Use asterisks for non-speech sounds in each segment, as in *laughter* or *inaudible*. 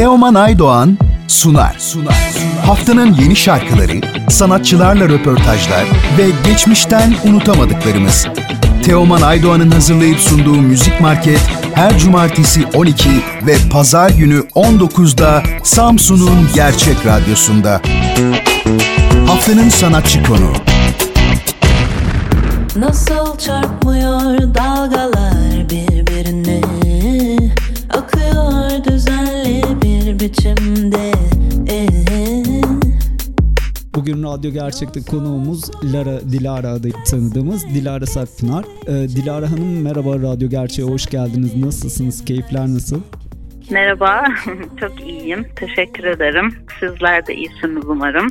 Teoman Aydoğan sunar. sunar. Haftanın yeni şarkıları, sanatçılarla röportajlar ve geçmişten unutamadıklarımız. Teoman Aydoğan'ın hazırlayıp sunduğu Müzik Market her cumartesi 12 ve pazar günü 19'da Samsun'un Gerçek Radyosu'nda. Haftanın sanatçı konu. Nasıl çarpmıyor dalgalar birbirine Akıyor düzenli Radyo Gerçek'te konuğumuz Lara Dilara adı tanıdığımız Dilara Sakpınar. Ee, Dilara Hanım merhaba Radyo Gerçek'e hoş geldiniz. Nasılsınız? Keyifler nasıl? Merhaba, *laughs* çok iyiyim. Teşekkür ederim. Sizler de iyisiniz umarım.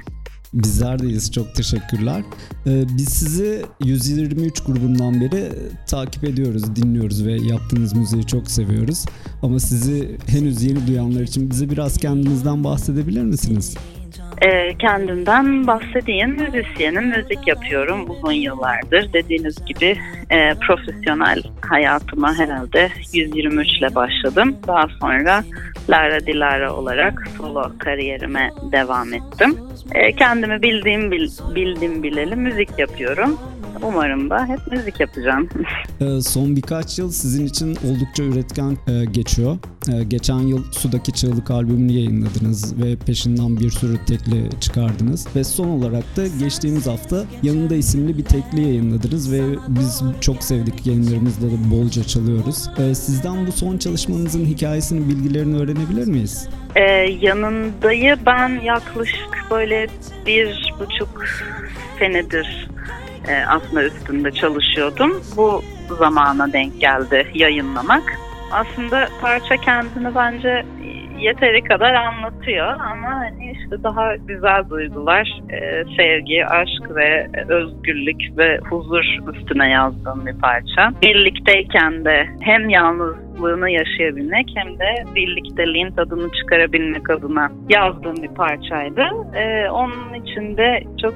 Bizler deyiz. Çok teşekkürler. Ee, biz sizi 123 grubundan beri takip ediyoruz, dinliyoruz ve yaptığınız müziği çok seviyoruz. Ama sizi henüz yeni duyanlar için bize biraz kendinizden bahsedebilir misiniz? E, kendimden bahsedeyim. Müzisyenim, müzik yapıyorum uzun yıllardır. Dediğiniz gibi e, profesyonel hayatıma herhalde 123 ile başladım. Daha sonra Lara Dilara olarak solo kariyerime devam ettim. E, kendimi bildiğim bil, bildim bileli müzik yapıyorum. Umarım da hep müzik yapacağım. *laughs* Ee, son birkaç yıl sizin için oldukça üretken e, geçiyor. E, geçen yıl Sudaki Çığlık albümünü yayınladınız ve peşinden bir sürü tekli çıkardınız. Ve son olarak da geçtiğimiz hafta Yanında isimli bir tekli yayınladınız ve biz çok sevdik yayınlarımızda da bolca çalıyoruz. E, sizden bu son çalışmanızın hikayesini, bilgilerini öğrenebilir miyiz? Ee, yanındayı ben yaklaşık böyle bir buçuk senedir e, aslında üstünde çalışıyordum. Bu zamana denk geldi yayınlamak. Aslında parça kendini bence yeteri kadar anlatıyor ama hani işte daha güzel duygular, e, sevgi, aşk ve özgürlük ve huzur üstüne yazdığım bir parça. Birlikteyken de hem yalnızlığını yaşayabilmek hem de birlikteliğin tadını çıkarabilmek adına yazdığım bir parçaydı. E, onun içinde çok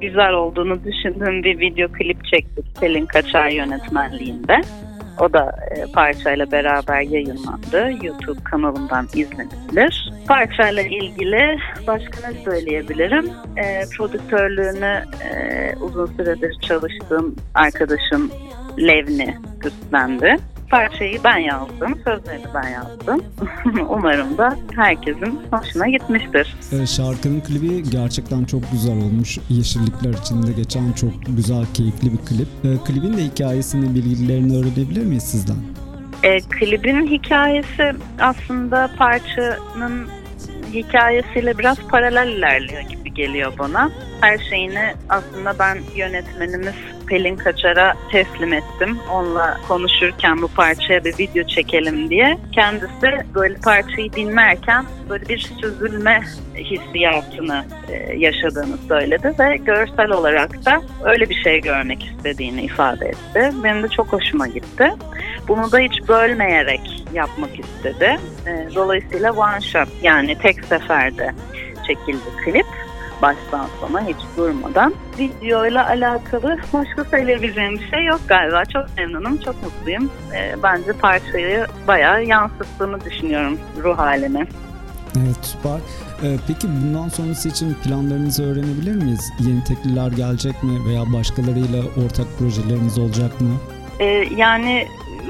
güzel olduğunu düşündüğüm bir video klip çektik Selin Kaçar yönetmenliğinde. O da e, parçayla beraber yayınlandı. YouTube kanalından izlenebilir. Parçayla ilgili başka ne söyleyebilirim? E, prodüktörlüğünü e, uzun süredir çalıştığım arkadaşım Levni üstlendi. Parçayı ben yazdım, sözlerini ben yazdım. *laughs* Umarım da herkesin hoşuna gitmiştir. Ee, şarkının klibi gerçekten çok güzel olmuş. Yeşillikler içinde geçen çok güzel, keyifli bir klip. Ee, klibin de hikayesini, bilgilerini öğrenebilir miyiz sizden? E, klibin hikayesi aslında parçanın hikayesiyle biraz paralel ilerliyor gibi geliyor bana. Her şeyini aslında ben yönetmenimiz Pelin Kaçar'a teslim ettim. Onunla konuşurken bu parçaya bir video çekelim diye. Kendisi böyle parçayı dinlerken böyle bir süzülme hissiyatını e, yaşadığını söyledi ve görsel olarak da öyle bir şey görmek istediğini ifade etti. Benim de çok hoşuma gitti. Bunu da hiç bölmeyerek yapmak istedi. E, dolayısıyla one shot yani tek seferde çekildi klip baştan sona hiç durmadan. Videoyla alakalı başka söyleyebileceğim bir şey yok galiba. Çok memnunum, çok mutluyum. E, bence parçayı bayağı yansıttığını düşünüyorum ruh halimi. Evet süper. Ee, peki bundan sonrası için planlarınızı öğrenebilir miyiz? Yeni tekliler gelecek mi veya başkalarıyla ortak projeleriniz olacak mı? Ee, yani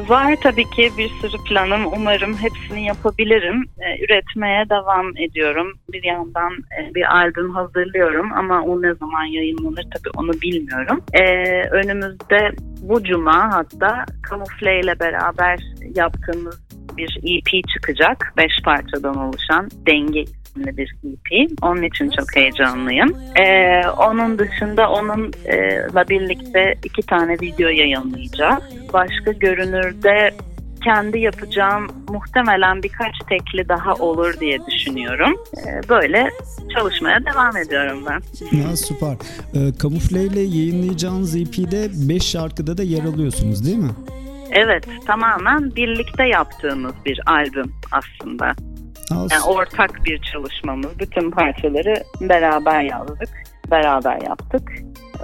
var tabii ki bir sürü planım. Umarım hepsini yapabilirim. Ee, üretmeye devam ediyorum. Bir yandan e, bir albüm hazırlıyorum ama o ne zaman yayınlanır tabii onu bilmiyorum. Ee, önümüzde bu cuma hatta Kamufle ile beraber yaptığımız bir EP çıkacak. Beş parçadan oluşan Denge isimli bir EP. Onun için çok heyecanlıyım. Ee, onun dışında onunla birlikte iki tane video yayınlayacağız. Başka görünürde kendi yapacağım muhtemelen birkaç tekli daha olur diye düşünüyorum. Ee, böyle çalışmaya devam ediyorum ben. Ya süper. Ee, Kamufle ile yayınlayacağınız EP'de 5 şarkıda da yer alıyorsunuz değil mi? Evet, tamamen birlikte yaptığımız bir albüm aslında. Yani ortak bir çalışmamız. Bütün parçaları beraber yazdık, beraber yaptık.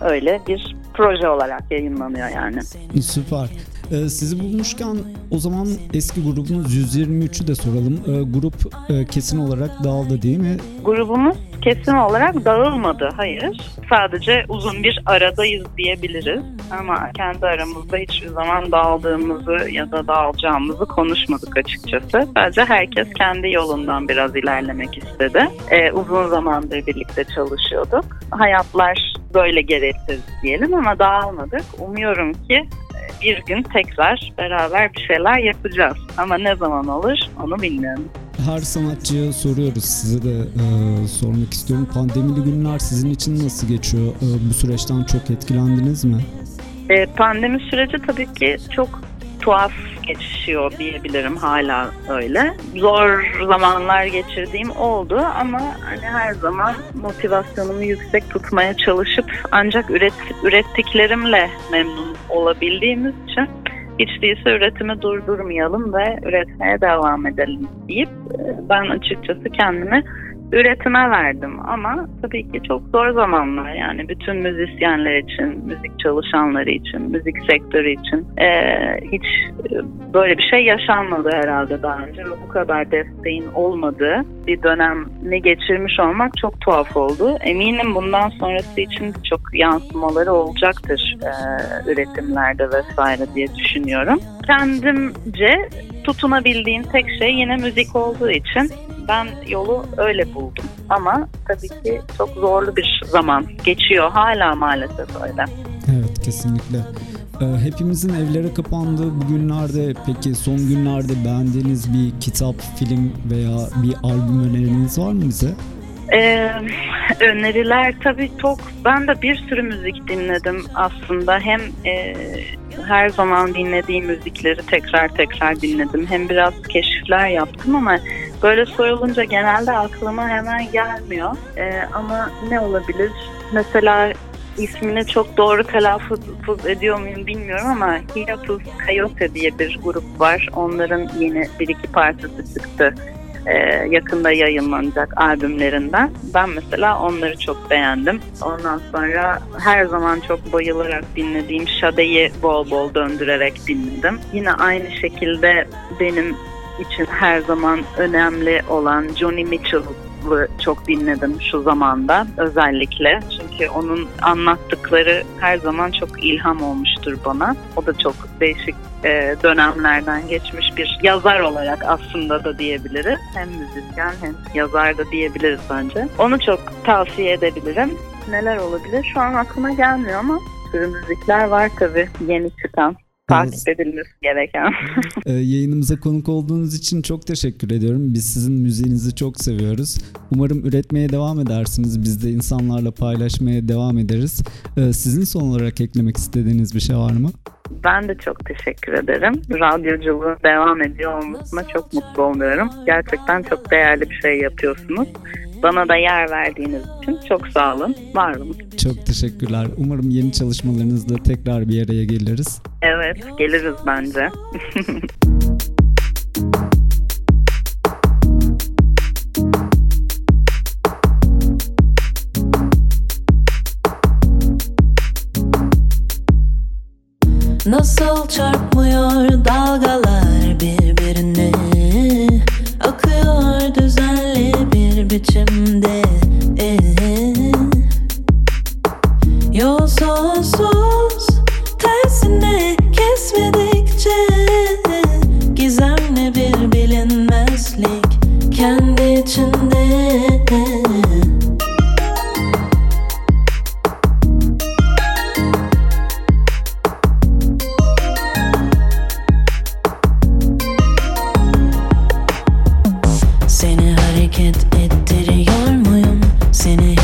Öyle bir proje olarak yayınlanıyor yani. Süper. Ee, sizi bulmuşken o zaman eski grubunuz 123'ü de soralım. Ee, grup e, kesin olarak dağıldı değil mi? Grubumuz kesin olarak dağılmadı, hayır. Sadece uzun bir aradayız diyebiliriz. Ama kendi aramızda hiçbir zaman dağıldığımızı ya da dağılacağımızı konuşmadık açıkçası. Sadece herkes kendi yolundan biraz ilerlemek istedi. Ee, uzun zamandır birlikte çalışıyorduk. Hayatlar böyle gerektirdi diyelim ama dağılmadık. Umuyorum ki e, bir gün tekrar beraber bir şeyler yapacağız. Ama ne zaman olur onu bilmiyorum. Her sanatçıya soruyoruz. Size de e, sormak istiyorum. Pandemili günler sizin için nasıl geçiyor? E, bu süreçten çok etkilendiniz mi? E, pandemi süreci tabii ki çok tuhaf geçiyor diyebilirim hala öyle. Zor zamanlar geçirdiğim oldu ama hani her zaman motivasyonumu yüksek tutmaya çalışıp ancak üret, ürettiklerimle memnun olabildiğimiz için hiç değilse üretimi durdurmayalım ve üretmeye devam edelim deyip e, ben açıkçası kendimi üretime verdim ama tabii ki çok zor zamanlar yani bütün müzisyenler için, müzik çalışanları için, müzik sektörü için e, hiç böyle bir şey yaşanmadı herhalde daha önce bu kadar desteğin olmadığı bir dönemi geçirmiş olmak çok tuhaf oldu. Eminim bundan sonrası için çok yansımaları olacaktır e, üretimlerde vesaire diye düşünüyorum. Kendimce tutunabildiğim tek şey yine müzik olduğu için ben yolu öyle buldum. Ama tabii ki çok zorlu bir zaman geçiyor hala maalesef öyle. Evet kesinlikle. Ee, hepimizin evlere kapandığı bu günlerde peki son günlerde beğendiğiniz bir kitap, film veya bir albüm öneriniz var mı bize? Ee, öneriler tabii çok. Ben de bir sürü müzik dinledim aslında. Hem e, her zaman dinlediğim müzikleri tekrar tekrar dinledim. Hem biraz keşifler yaptım ama böyle sorulunca genelde aklıma hemen gelmiyor. Ee, ama ne olabilir? Mesela ismini çok doğru telaffuz ediyor muyum bilmiyorum ama Hiatus Coyote diye bir grup var. Onların yeni bir iki parçası çıktı e, yakında yayınlanacak albümlerinden. Ben mesela onları çok beğendim. Ondan sonra her zaman çok bayılarak dinlediğim Shade'yi bol bol döndürerek dinledim. Yine aynı şekilde benim için her zaman önemli olan Johnny Mitchell'ı çok dinledim şu zamanda özellikle. Çünkü onun anlattıkları her zaman çok ilham olmuştur bana. O da çok değişik e, dönemlerden geçmiş bir yazar olarak aslında da diyebiliriz. Hem müzisyen hem yazar da diyebiliriz bence. Onu çok tavsiye edebilirim. Neler olabilir? Şu an aklıma gelmiyor ama sürü müzikler var tabii yeni çıkan takip edilmesi gereken. *laughs* ee, yayınımıza konuk olduğunuz için çok teşekkür ediyorum. Biz sizin müziğinizi çok seviyoruz. Umarım üretmeye devam edersiniz. Biz de insanlarla paylaşmaya devam ederiz. Ee, sizin son olarak eklemek istediğiniz bir şey var mı? Ben de çok teşekkür ederim. Radyoculuğu devam ediyor olmasına çok mutlu oluyorum. Gerçekten çok değerli bir şey yapıyorsunuz. Bana da yer verdiğiniz için çok sağ olun. Var olun. Çok teşekkürler. Umarım yeni çalışmalarınızda tekrar bir araya geliriz. Evet, geliriz bence. *laughs* Nasıl çarpmıyor dalgalar birbirine biçimde hareket ettiriyor muyum? Seni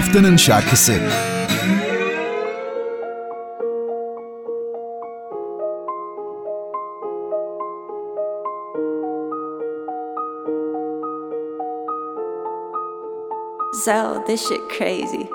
haftanın şarkısı. So this shit crazy.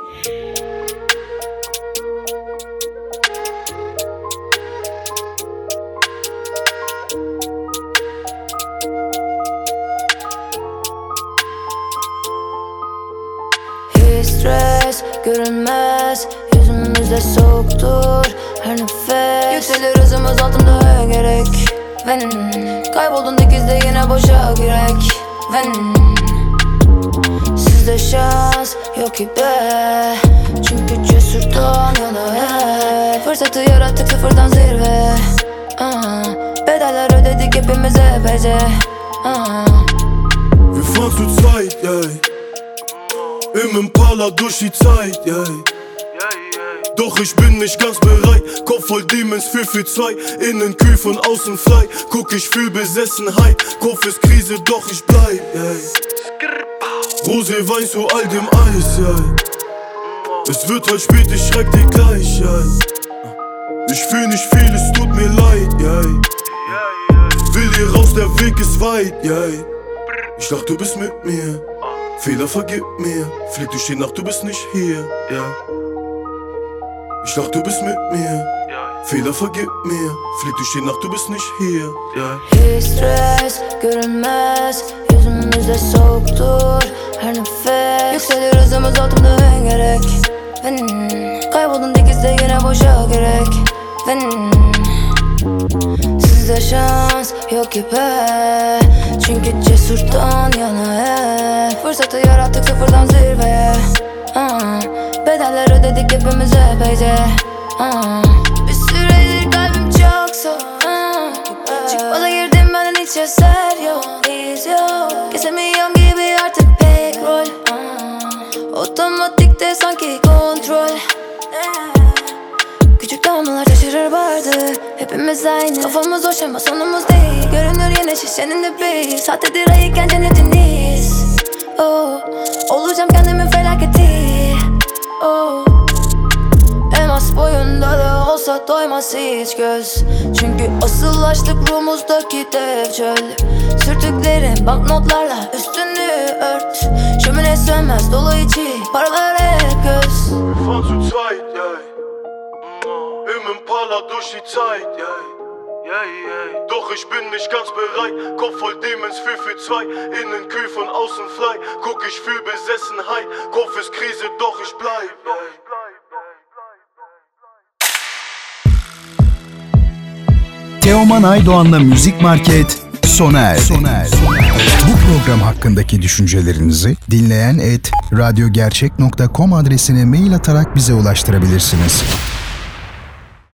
Görünmez. Yüzümüzde soğuktur her nefes. Yükselir hızımız altında gerek. Ben kayboldun dikizde yine boşa girek. Ben Sizde şans yok ki be Çünkü cesurdan yana hep. Fırsatı yarattık sıfırdan zirve. Aa, Bedeller ödedik hepimiz epeyce Aa. Wir fahren zu zweit, yeah. Im Impala durch die Zeit, yeah. Doch ich bin nicht ganz bereit. Kopf voll Demons, für für zwei. Innen kühl von außen frei. Guck, ich fühl Besessenheit. Kopf ist Krise, doch ich bleib, yeah. Rosé Wein zu all dem Eis, yeah. Es wird heute spät, ich schreib dir gleich, yeah. Ich fühl nicht viel, es tut mir leid, yeah. Will hier raus, der Weg ist weit, yeah. Ich dachte, du bist mit mir. Fehler vergib mir. Flieg durch die Nacht, du bist nicht hier. Ja. Ich dachte, du bist mit mir. Fehler vergib mir. Flieg durch die Nacht, du bist nicht hier. Ja. Stres görünmez Yüzümüzde soğuktur her nefes Yükselir hızımız altında en gerek Ben kayboldun dikizde yine boşa gerek Ben Sizde şans yok ki be Çünkü cesurdan yana hep Fırsatı yarattık sıfırdan zirveye Aa, Bedeller ödedik hepimiz epeyce. Aa, Bir süredir kalbim çok soğuk. Çıkmaza girdim benden hiç eser yok İz yok Hepimiz aynı. Kafamız hoş ama sonumuz değil. Görünür yine şişenin dibi Sahtedir ayıkken cennetiniz oh, Olacağım kendimin felaketi. Oh. Elmas boyunda da olsa doymaz hiç göz. Çünkü asıl açlık ruhumuzdaki dev çöl. Sürtüklerin banknotlarla üstünü ört. Şömine sönmez dolu içi paralar hep göz. Wir fahren zu yeah. Impala durch die Zeit, yeah. Doch ich bin nicht ganz bereit. Kopf voll Demons, für für zwei. Innen kühl von außen frei. Guck, ich fühl Besessenheit. Kopf ist Krise, doch ich bleib. Yeah. Teoman Aydoğan'la Müzik Market sona erdi. Bu program hakkındaki düşüncelerinizi dinleyen et radyogercek.com adresine mail atarak bize ulaştırabilirsiniz.